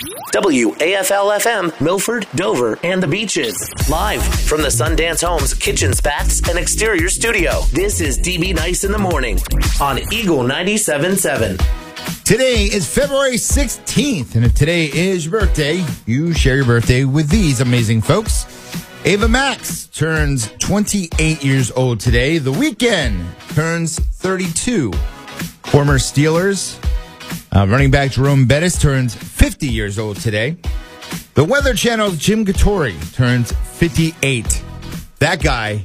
WAFL FM, Milford, Dover, and the beaches. Live from the Sundance Homes kitchen spats and exterior studio. This is DB Nyce in the Morning on Eagle 97.7. Today is February 16th, and if today is your birthday, you share your birthday with these amazing folks. Ava Max turns 28 years old today. The Weeknd turns 32. Former Steelers uh, running back Jerome Bettis turns 50 years old today. The Weather Channel's Jim Cantore turns 58. That guy,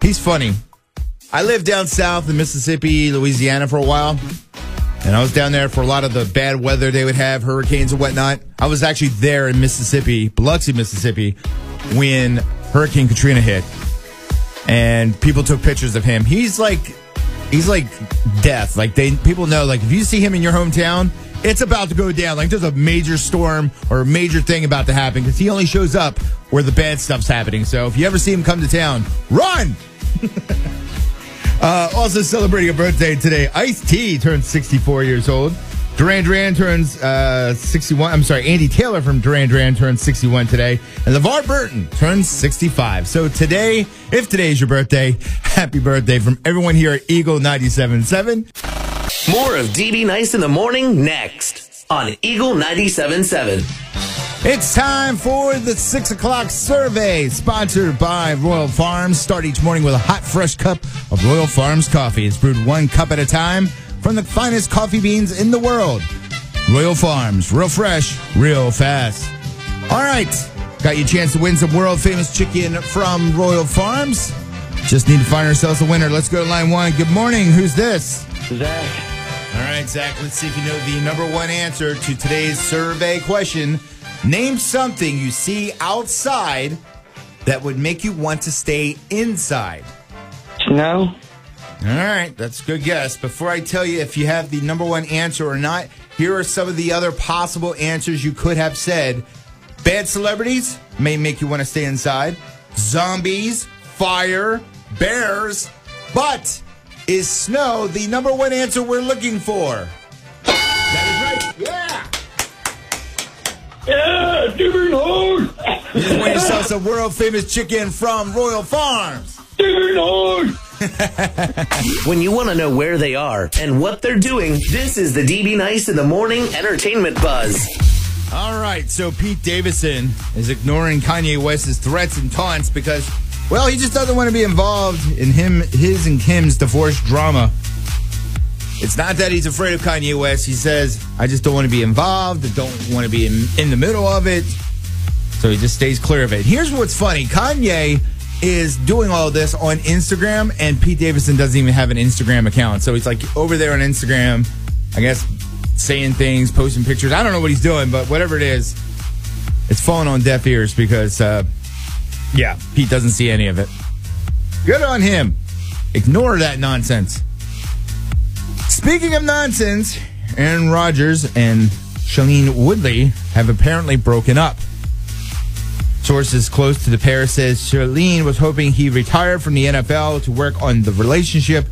he's funny. I lived down south in Mississippi, Louisiana for a while. And I was down there for a lot of the bad weather they would have, hurricanes and whatnot. I was actually there in Mississippi, Biloxi, Mississippi, when Hurricane Katrina hit. And people took pictures of him. He's like he's like death. Like they people know like if you see him in your hometown, it's about to go down. Like there's a major storm or a major thing about to happen because he only shows up where the bad stuff's happening. So if you ever see him come to town, run. uh, also celebrating a birthday today, Ice T turns 64 years old. Duran Duran turns uh, 61. I'm sorry, Andy Taylor from Duran Duran turns 61 today. And LeVar Burton turns 65. So today, if today is your birthday, happy birthday from everyone here at Eagle 97.7. More of DB Nyce in the Morning next on Eagle 97.7. It's time for the 6 o'clock survey, sponsored by Royal Farms. Start each morning with a hot, fresh cup of Royal Farms coffee. It's brewed one cup at a time from the finest coffee beans in the world. Royal Farms, real fresh, real fast. All right, got you a chance to win some world famous chicken from Royal Farms. Just need to find ourselves a winner. Let's go to line one. Good morning. Who's this? Zach. All right, Zach, let's see if you know the number one answer to today's survey question. Name something you see outside that would make you want to stay inside. Snow. All right, that's a good guess. Before I tell you if you have the number one answer or not, here are some of the other possible answers you could have said. Bad celebrities may make you want to stay inside. Zombies, fire, bears, but is snow the number one answer we're looking for? That is right. Yeah. Yeah, different horse. You just want yourself some world famous chicken from Royal Farms. Different horse. When you want to know where they are and what they're doing, this is the DB Nyce in the Morning Entertainment Buzz. All right, so Pete Davidson is ignoring Kanye West's threats and taunts because, well, he just doesn't want to be involved in him, his and Kim's divorce drama. It's not that he's afraid of Kanye West. He says, "I just don't want to be involved. I don't want to be in, in the middle of it." So he just stays clear of it. Here's what's funny: Kanye is doing all this on Instagram, and Pete Davidson doesn't even have an Instagram account. So he's like over there on Instagram, I guess, saying things, posting pictures. I don't know what he's doing, but whatever it is, it's falling on deaf ears because, uh, yeah, Pete doesn't see any of it. Good on him. Ignore that nonsense. Speaking of nonsense, Aaron Rodgers and Shailene Woodley have apparently broken up. Sources close to the pair says Shailene was hoping he retired from the NFL to work on the relationship.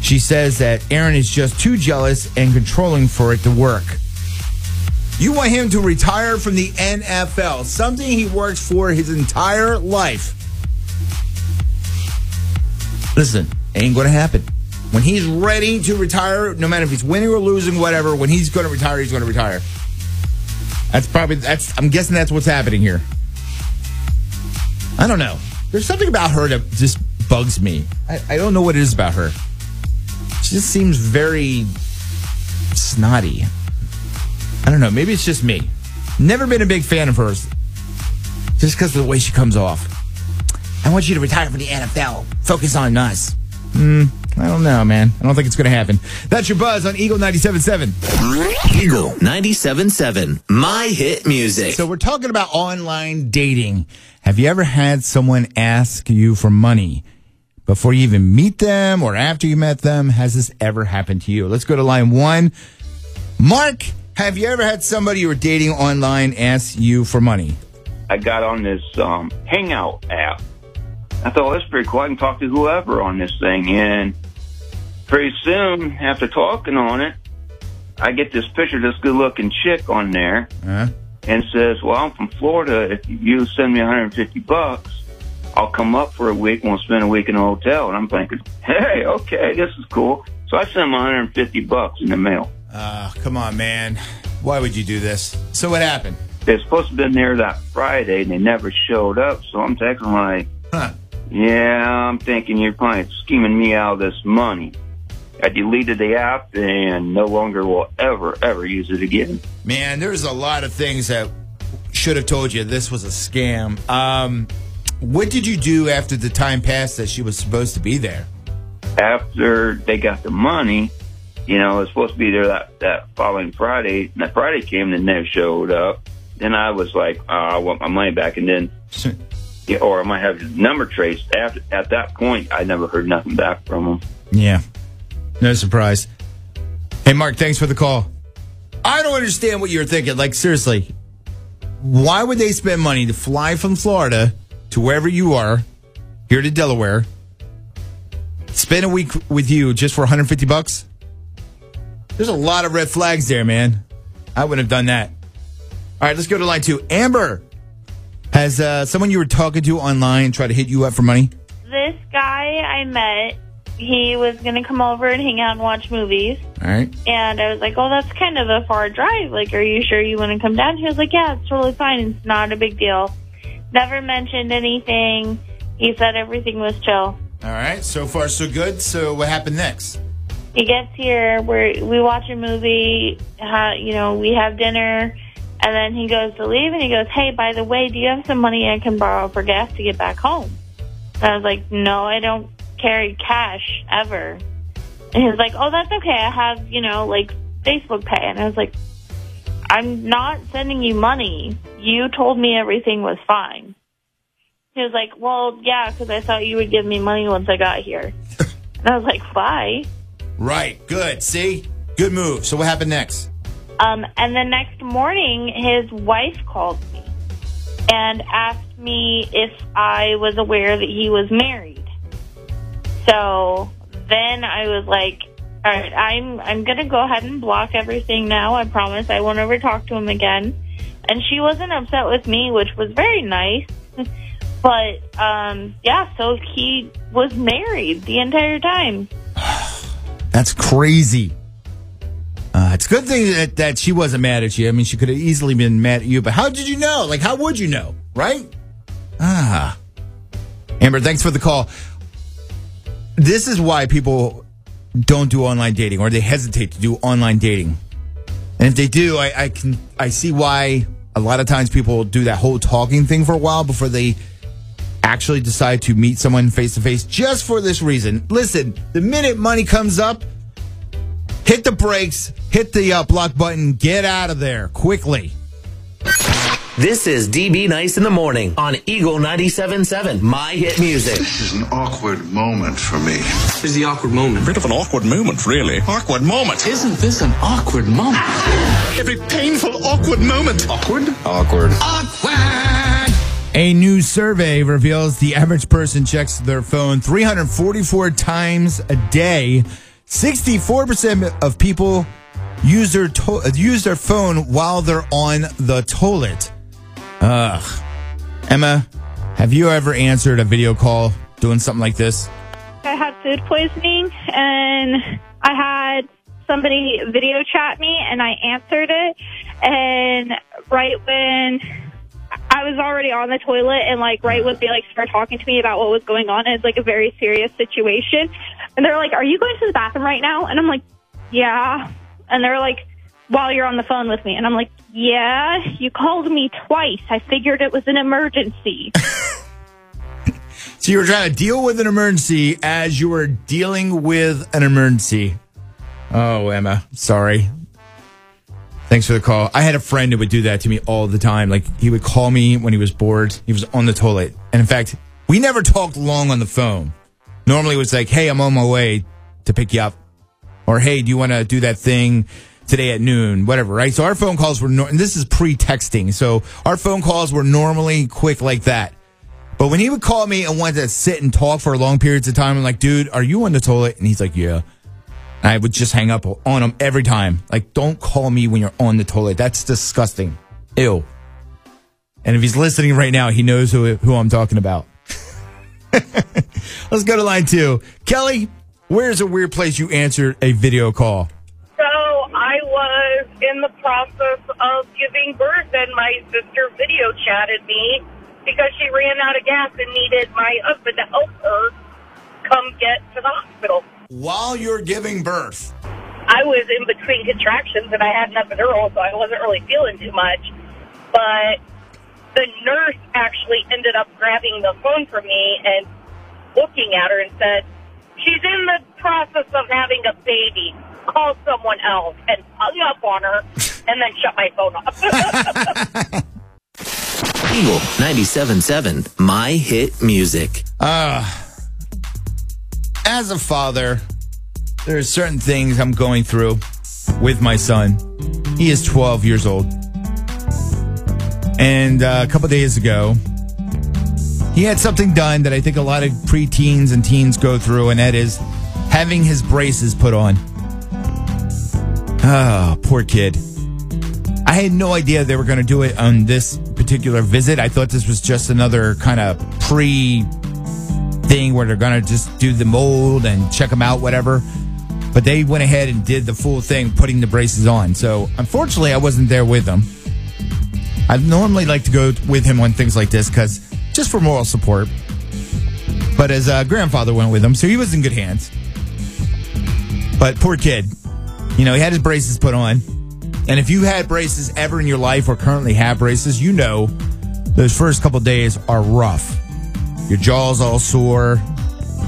She says that Aaron is just too jealous and controlling for it to work. You want him to retire from the NFL, something he worked for his entire life. Listen, ain't gonna happen. When he's ready to retire, no matter if he's winning or losing, whatever, when he's gonna retire, he's gonna retire. That's probably that's I'm guessing that's what's happening here. I don't know. There's something about her that just bugs me. I, I don't know what it is about her. She just seems very snotty. I don't know. Maybe it's just me. Never been a big fan of hers. Just because of the way she comes off. I want you to retire from the NFL. Focus on us. Hmm. I don't know, man. I don't think it's going to happen. That's your buzz on Eagle 97.7. Eagle 97.7, my hit music. So we're talking about online dating. Have you ever had someone ask you for money before you even meet them or after you met them? Has this ever happened to you? Let's go to line one. Mark, have you ever had somebody you were dating online ask you for money? I got on this um, Hangout app. I thought well, that's pretty cool. I can talk to whoever on this thing, and pretty soon after talking on it, I get this picture of this good-looking chick on there, Uh, and says, "Well, I'm from Florida. If you send me 150 bucks, I'll come up for a week and we'll spend a week in a hotel." And I'm thinking, "Hey, okay, this is cool." So I sent him 150 bucks in the mail. Uh, come on, man. Why would you do this? So what happened? They're supposed to have been there that Friday and they never showed up. So I'm texting like, Huh. Yeah, I'm thinking you're probably scheming me out of this money. I deleted the app and no longer will ever, ever use it again. Man, there's a lot of things that should have told you this was a scam. Um, what did you do after the time passed that she was supposed to be there? After they got the money, you know, it was supposed to be there that, that following Friday. And that Friday came and never showed up. Then I was like, oh, I want my money back. And then, yeah, or I might have his number traced. After, at that point, I never heard nothing back from him. Yeah. No surprise. Hey, Mark, thanks for the call. I don't understand what you're thinking. Like, seriously, why would they spend money to fly from Florida to wherever you are, here to Delaware, spend a week with you just for 150 bucks? There's a lot of red flags there, man. I wouldn't have done that. All right, let's go to line two. Amber, has uh, someone you were talking to online tried to hit you up for money? This guy I met, he was going to come over and hang out and watch movies. All right. And I was like, oh, that's kind of a far drive. Like, are you sure you want to come down? He was like, yeah, it's totally fine. It's not a big deal. Never mentioned anything. He said everything was chill. All right. So far, so good. So, what happened next? He gets here, we we watch a movie, ha, you know, we have dinner, and then he goes to leave and he goes, hey, by the way, do you have some money I can borrow for gas to get back home? And I was like, no, I don't carry cash ever. And he was like, oh, that's okay. I have, you know, like Facebook Pay. And I was like, I'm not sending you money. You told me everything was fine. He was like, well, yeah, because I thought you would give me money once I got here. and I was like, why? Right. Good. See? Good move. So, what happened next? Um, and the next morning, his wife called me and asked me if I was aware that he was married. So then I was like, all right, I'm I'm gonna go ahead and block everything now. I promise I won't ever talk to him again. And she wasn't upset with me, which was very nice. But um, yeah, so he was married the entire time. That's crazy. Uh, it's a good thing that, that she wasn't mad at you. I mean, she could have easily been mad at you, but how did you know? Like, how would you know? Right? Ah. Amber, thanks for the call. This is why people don't do online dating or they hesitate to do online dating. And if they do, I, I can I see why a lot of times people do that whole talking thing for a while before they actually decide to meet someone face to face just for this reason. Listen, the minute money comes up, hit the brakes, hit the uh, block button, get out of there quickly. This is DB Nyce in the Morning on Eagle 97.7, My Hit Music. This is an awkward moment for me. This is the awkward moment. Bit of an awkward moment, really. Awkward moment. Isn't this an awkward moment? Every painful, awkward moment. Awkward? Awkward. Awkward! A new survey reveals the average person checks their phone 344 times a day. 64% of people use their to- use their phone while they're on the toilet. Ugh. Emma, have you ever answered a video call doing something like this? I had food poisoning and I had somebody video chat me and I answered it. And right when I was already on the toilet and like right when they like started talking to me about what was going on, it's like a very serious situation. And they're like, Are you going to the bathroom right now? And I'm like, Yeah. And they're like, While you're on the phone with me. And I'm like, Yeah, you called me twice. I figured it was an emergency. So you were trying to deal with an emergency as you were dealing with an emergency. Oh, Emma, sorry. Thanks for the call. I had a friend who would do that to me all the time. Like he would call me when he was bored. He was on the toilet. And in fact, we never talked long on the phone. Normally it was like, "Hey, I'm on my way to pick you up." Or, "Hey, do you want to do that thing today at noon?" Whatever, right? So our phone calls were no- and this is pre-texting. So our phone calls were normally quick like that. But when he would call me and wanted to sit and talk for long periods of time, I'm like, dude, are you on the toilet? And he's like, yeah. And I would just hang up on him every time. Like, don't call me when you're on the toilet. That's disgusting. Ew. And if he's listening right now, he knows who, who I'm talking about. Let's go to line two. Kelly, where's a weird place you answered a video call? So I was in the process of giving birth, and my sister video chatted me because she ran out of gas and needed my husband to help her come get to the hospital. While you're giving birth. I was in between contractions and I had an epidural, so I wasn't really feeling too much. But the nurse actually ended up grabbing the phone from me and looking at her and said, She's in the process of having a baby. Call someone else. And hung up on her and then shut my phone off. Eagle 97.7, My Hit Music. Uh, as a father, there are certain things I'm going through with my son. He is 12 years old. And uh, a couple days ago, he had something done that I think a lot of preteens and teens go through, and that is having his braces put on. Oh, poor kid. I had no idea they were going to do it on this particular visit. I thought this was just another kind of pre thing where they're going to just do the mold and check them out, whatever. But they went ahead and did the full thing, putting the braces on. So unfortunately, I wasn't there with them. I normally like to go with him on things like this because just for moral support. But his uh, grandfather went with him, so he was in good hands. But poor kid, you know, he had his braces put on. And if you had braces ever in your life or currently have braces, you know those first couple days are rough. Your jaw's all sore.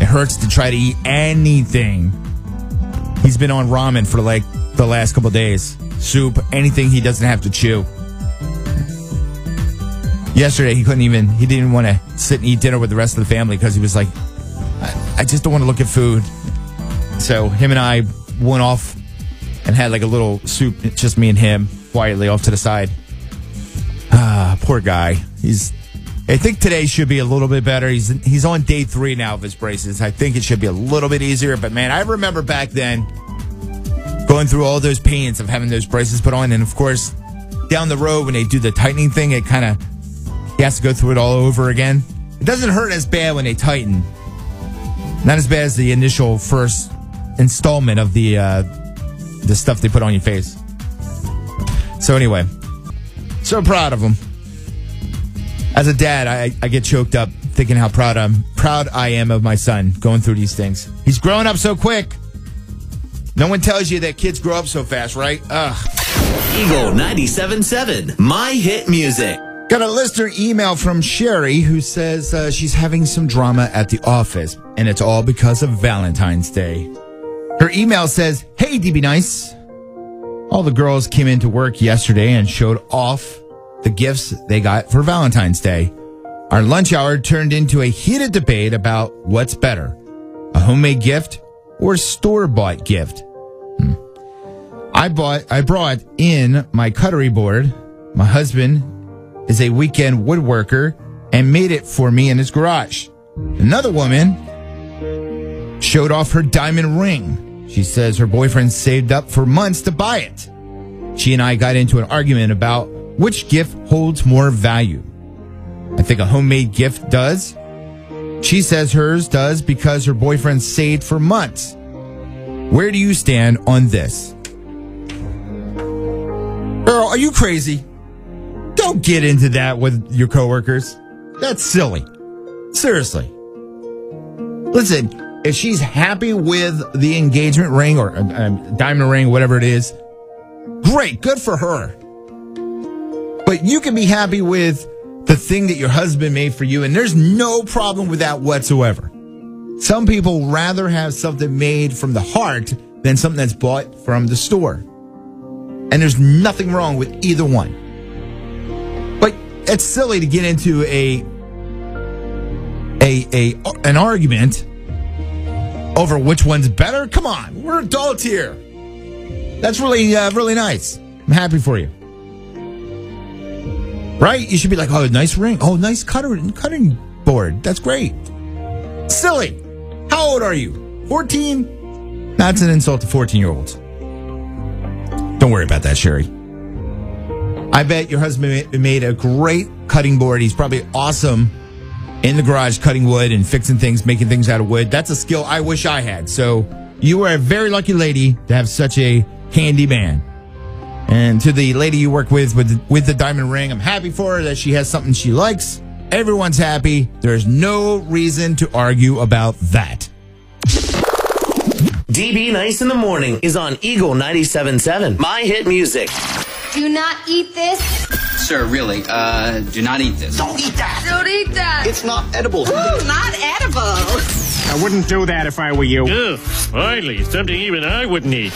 It hurts to try to eat anything. He's been on ramen for like the last couple days. Soup, anything he doesn't have to chew. Yesterday, he couldn't even, he didn't want to sit and eat dinner with the rest of the family because he was like, I, I just don't want to look at food. So him and I went off and had like a little soup, just me and him, quietly off to the side. Ah, poor guy. He's. I think today should be a little bit better. He's he's on day three now of his braces. I think it should be a little bit easier. But man, I remember back then going through all those pains of having those braces put on, and of course, down the road when they do the tightening thing, it kind of he has to go through it all over again. It doesn't hurt as bad when they tighten. Not as bad as the initial first installment of the uh, the stuff they put on your face. So anyway, so proud of him. As a dad, I, I get choked up thinking how proud I'm proud I am of my son going through these things. He's growing up so quick. No one tells you that kids grow up so fast, right? Ugh. Eagle 97.7, My Hit Music. Got a listener email from Sherry who says uh, she's having some drama at the office, and it's all because of Valentine's Day. Her email says, Hey, DB Nyce. All the girls came into work yesterday and showed off the gifts they got for Valentine's Day. Our lunch hour turned into a heated debate about what's better a homemade gift or store bought gift. Hmm. I bought, I brought in my cutlery board. My husband is a weekend woodworker and made it for me in his garage. Another woman showed off her diamond ring. She says her boyfriend saved up for months to buy it. She and I got into an argument about which gift holds more value. I think a homemade gift does. She says hers does because her boyfriend saved for months. Where do you stand on this? Earl, are you crazy? Don't get into that with your coworkers. That's silly. Seriously. Listen, if she's happy with the engagement ring or uh, um, diamond ring, whatever it is, great, good for her. But you can be happy with the thing that your husband made for you, and there's no problem with that whatsoever. Some people rather have something made from the heart than something that's bought from the store. And there's nothing wrong with either one. But it's silly to get into a a a an argument over which one's better. Come on, we're adults here. That's really uh, really nice. I'm happy for you. Right? You should be like, oh, nice ring. Oh, nice cutting cutting board. That's great. Silly. How old are you? 14? That's an insult to 14 year olds. Don't worry about that, Sherry. I bet your husband made a great cutting board. He's probably awesome in the garage cutting wood and fixing things, making things out of wood. That's a skill I wish I had. So you are a very lucky lady to have such a handy man. And to the lady you work with with with the diamond ring, I'm happy for her that she has something she likes. Everyone's happy. There's no reason to argue about that. DB Nyce in the Morning is on Eagle 97.7. My hit music. Do not eat this. Sir, really, uh, do not eat this. Don't eat that. Don't eat that. It's not edible. Ooh, not edible. I wouldn't do that if I were you. Ugh, finally, something even I wouldn't eat.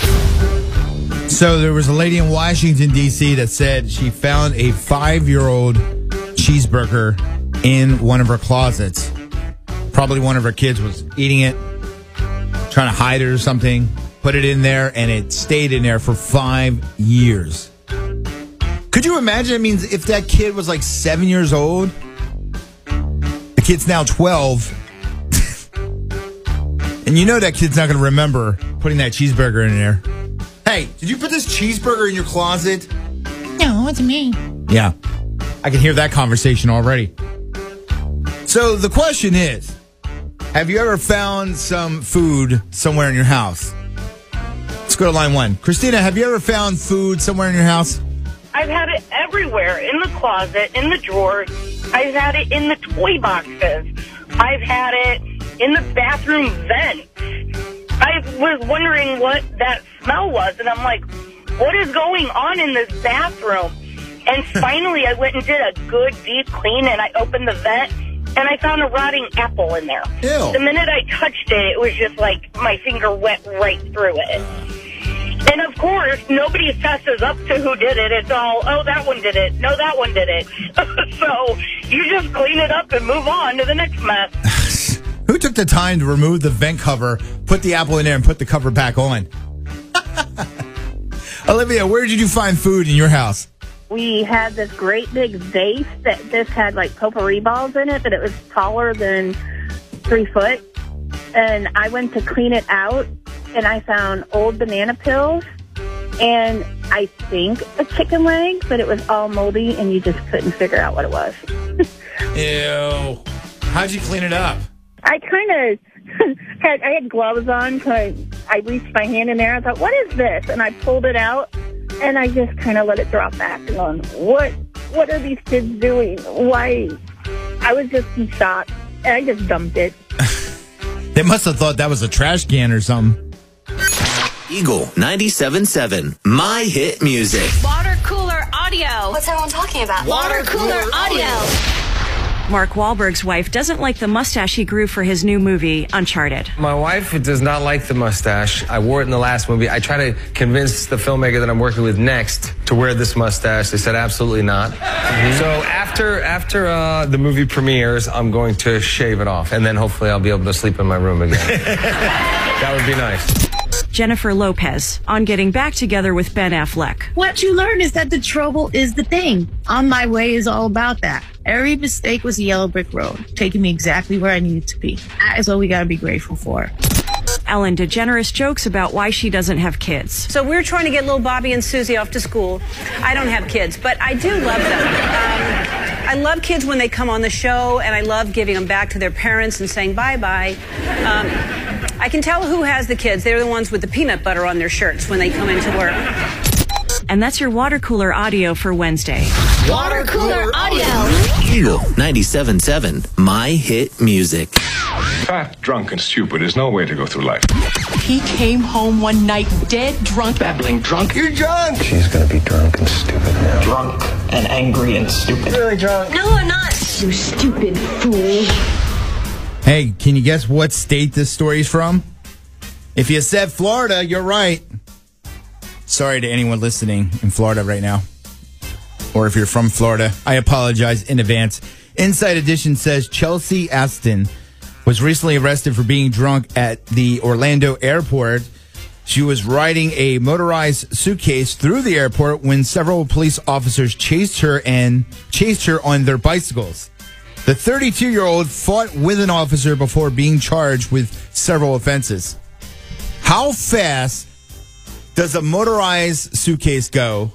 So there was a lady in Washington D.C. that said she found a five-year-old cheeseburger in one of her closets. Probably one of her kids was eating it, trying to hide it or something. Put it in there, and it stayed in there for five years. Could you imagine? It means if that kid was like seven years old, the kid's now twelve, and you know that kid's not going to remember putting that cheeseburger in there. Hey, did you put this cheeseburger in your closet? No, it's me. Yeah. I can hear that conversation already. So the question is Have you ever found some food somewhere in your house? Let's go to line one. Christina, have you ever found food somewhere in your house? I've had it everywhere in the closet, in the drawers. I've had it in the toy boxes. I've had it in the bathroom vent. I was wondering what that smell was, and I'm like, what is going on in this bathroom? And finally, I went and did a good deep clean, and I opened the vent, and I found a rotting apple in there. Ew. The minute I touched it, it was just like my finger went right through it. And of course, nobody fesses up to who did it. It's all, oh, that one did it. No, that one did it. so you just clean it up and move on to the next mess. Who took the time to remove the vent cover, put the apple in there, and put the cover back on? Olivia, where did you find food in your house? We had this great big vase that just had like potpourri balls in it, but it was taller than three foot. And I went to clean it out, and I found old banana pills and I think a chicken leg, but it was all moldy, and you just couldn't figure out what it was. Ew. How'd you clean it up? I kind of had I had gloves on, because I, I reached my hand in there. I thought, "What is this?" And I pulled it out, and I just kind of let it drop back. And going, "What? What are these kids doing? Why?" I was just in shock, and I just dumped it. They must have thought that was a trash can or something. Eagle 97.7. My hit music. Water cooler audio. What's everyone talking about? Water cooler audio. Mark Wahlberg's wife doesn't like the mustache he grew for his new movie, Uncharted. My wife does not like the mustache. I wore it in the last movie. I try to convince the filmmaker that I'm working with next to wear this mustache. They said absolutely not. So after after uh, the movie premieres, I'm going to shave it off, and then hopefully I'll be able to sleep in my room again. that would be nice. Jennifer Lopez on getting back together with Ben Affleck. What you learn is that the trouble is the thing. On My Way is all about that. Every mistake was a yellow brick road, taking me exactly where I needed to be. That is what we got to be grateful for. Ellen DeGeneres jokes about why she doesn't have kids. So we're trying to get little Bobby and Susie off to school. I don't have kids, but I do love them. Um, I love kids when they come on the show, and I love giving them back to their parents and saying bye bye. Um, I can tell who has the kids. They're the ones with the peanut butter on their shirts when they come into work. And that's your water cooler audio for Wednesday. Water cooler audio. Eagle 97.7. My hit music. Fat, drunk, and stupid is no way to go through life. He came home one night dead drunk. Babbling drunk. You're drunk. She's gonna be drunk and stupid now. Drunk and angry and stupid. Really drunk. No, I'm not. You stupid fool. Hey, can you guess what state this story's from? If you said Florida, you're right. Sorry to anyone listening in Florida right now. Or if you're from Florida, I apologize in advance. Inside Edition says Chelsea Alston was recently arrested for being drunk at the Orlando airport. She was riding a motorized suitcase through the airport when several police officers chased her and chased her on their bicycles. The 32 year old fought with an officer before being charged with several offenses. How fast does a motorized suitcase go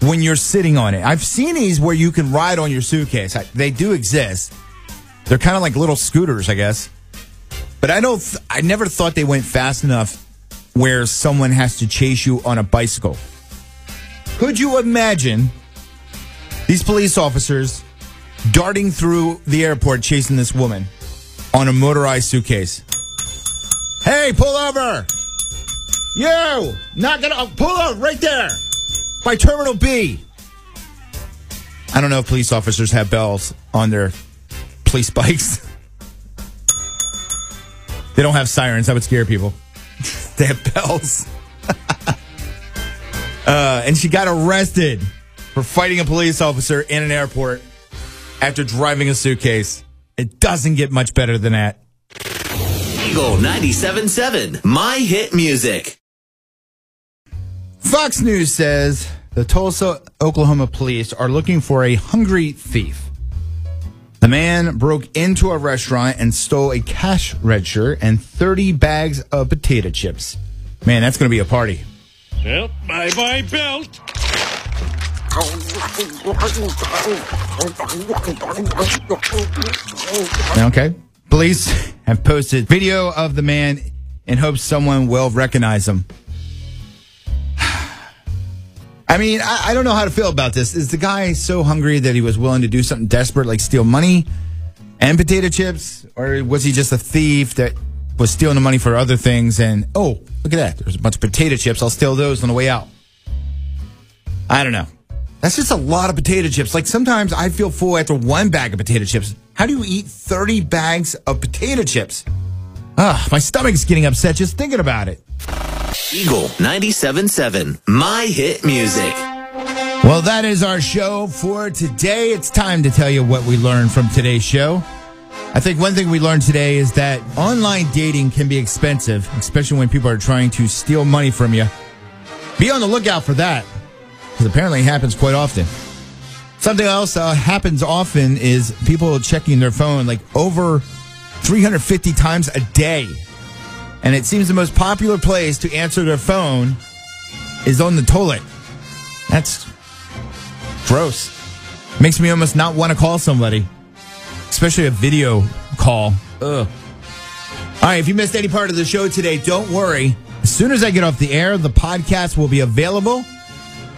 when you're sitting on it. I've seen these where you can ride on your suitcase. They do exist. They're kind of like little scooters, I guess. But I don't. Th- I never thought they went fast enough where someone has to chase you on a bicycle. Could you imagine these police officers darting through the airport chasing this woman on a motorized suitcase? Hey, pull over! You! Not gonna oh, pull over right there by Terminal B. I don't know if police officers have bells on their police bikes. they don't have sirens. That would scare people. they have bells. uh, and she got arrested for fighting a police officer in an airport after driving a suitcase. It doesn't get much better than that. Eagle 97.7, My Hit Music. Fox News says the Tulsa, Oklahoma police are looking for a hungry thief. The man broke into a restaurant and stole a cash register and 30 bags of potato chips. Man, that's going to be a party. Well, bye bye belt. Okay. Police have posted video of the man in hopes someone will recognize him. I mean, I, I don't know how to feel about this. Is the guy so hungry that he was willing to do something desperate like steal money and potato chips? Or was he just a thief that was stealing the money for other things and, oh, look at that. There's a bunch of potato chips. I'll steal those on the way out. I don't know. That's just a lot of potato chips. Like sometimes I feel full after one bag of potato chips. How do you eat 30 bags of potato chips? Ah, my stomach's getting upset just thinking about it. Eagle 97.7, My Hit Music. Well, that is our show for today. It's time to tell you what we learned from today's show. I think one thing we learned today is that online dating can be expensive, especially when people are trying to steal money from you. Be on the lookout for that, because apparently it happens quite often. Something else uh, happens often is people checking their phone like over 350 times a day. And it seems the most popular place to answer their phone is on the toilet. That's gross. Makes me almost not want to call somebody, especially a video call. Ugh. All right, if you missed any part of the show today, don't worry. As soon as I get off the air, the podcast will be available.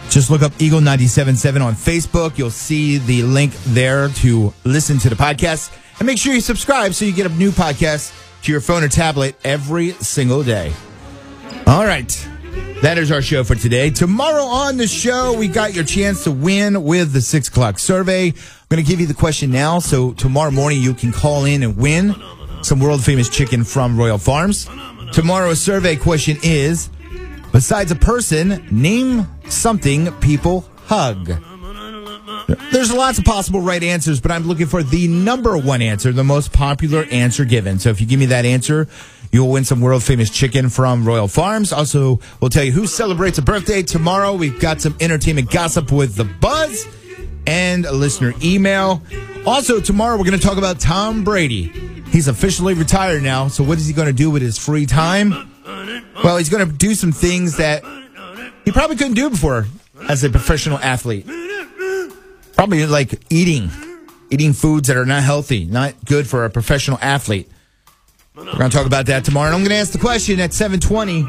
Just look up Eagle 97.7 on Facebook. You'll see the link there to listen to the podcast. And make sure you subscribe so you get a new podcast to your phone or tablet every single day. All right. That is our show for today. Tomorrow on the show, we got your chance to win with the six o'clock survey. I'm going to give you the question now. So tomorrow morning, you can call in and win some world famous chicken from Royal Farms. Tomorrow's survey question is Besides a person, name something people hug. There's lots of possible right answers, but I'm looking for the number one answer, the most popular answer given. So if you give me that answer, you'll win some world famous chicken from Royal Farms. Also, we'll tell you who celebrates a birthday tomorrow. We've got some entertainment gossip with the buzz and a listener email. Also, tomorrow we're going to talk about Tom Brady. He's officially retired now. So what is he going to do with his free time? Well, he's going to do some things that he probably couldn't do before as a professional athlete. Probably like eating, eating foods that are not healthy, not good for a professional athlete. We're going to talk about that tomorrow. And I'm going to ask the question at 720.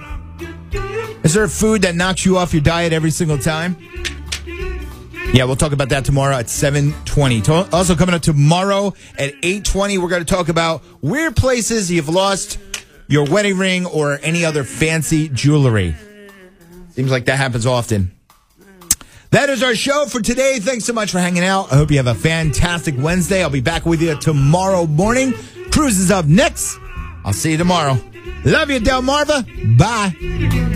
Is there food that knocks you off your diet every single time? Yeah, we'll talk about that tomorrow at 720. Also coming up tomorrow at 820, we're going to talk about weird places you've lost your wedding ring or any other fancy jewelry. Seems like that happens often. That is our show for today. Thanks so much for hanging out. I hope you have a fantastic Wednesday. I'll be back with you tomorrow morning. Cruise is up next. I'll see you tomorrow. Love you, Delmarva. Bye.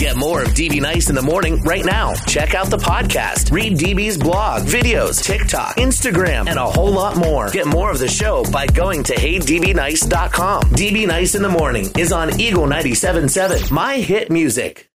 Get more of DB Nyce in the morning right now. Check out the podcast, read DB's blog, videos, TikTok, Instagram, and a whole lot more. Get more of the show by going to heydbnyce.com. DB Nyce in the morning is on Eagle 97.7, My Hit Music.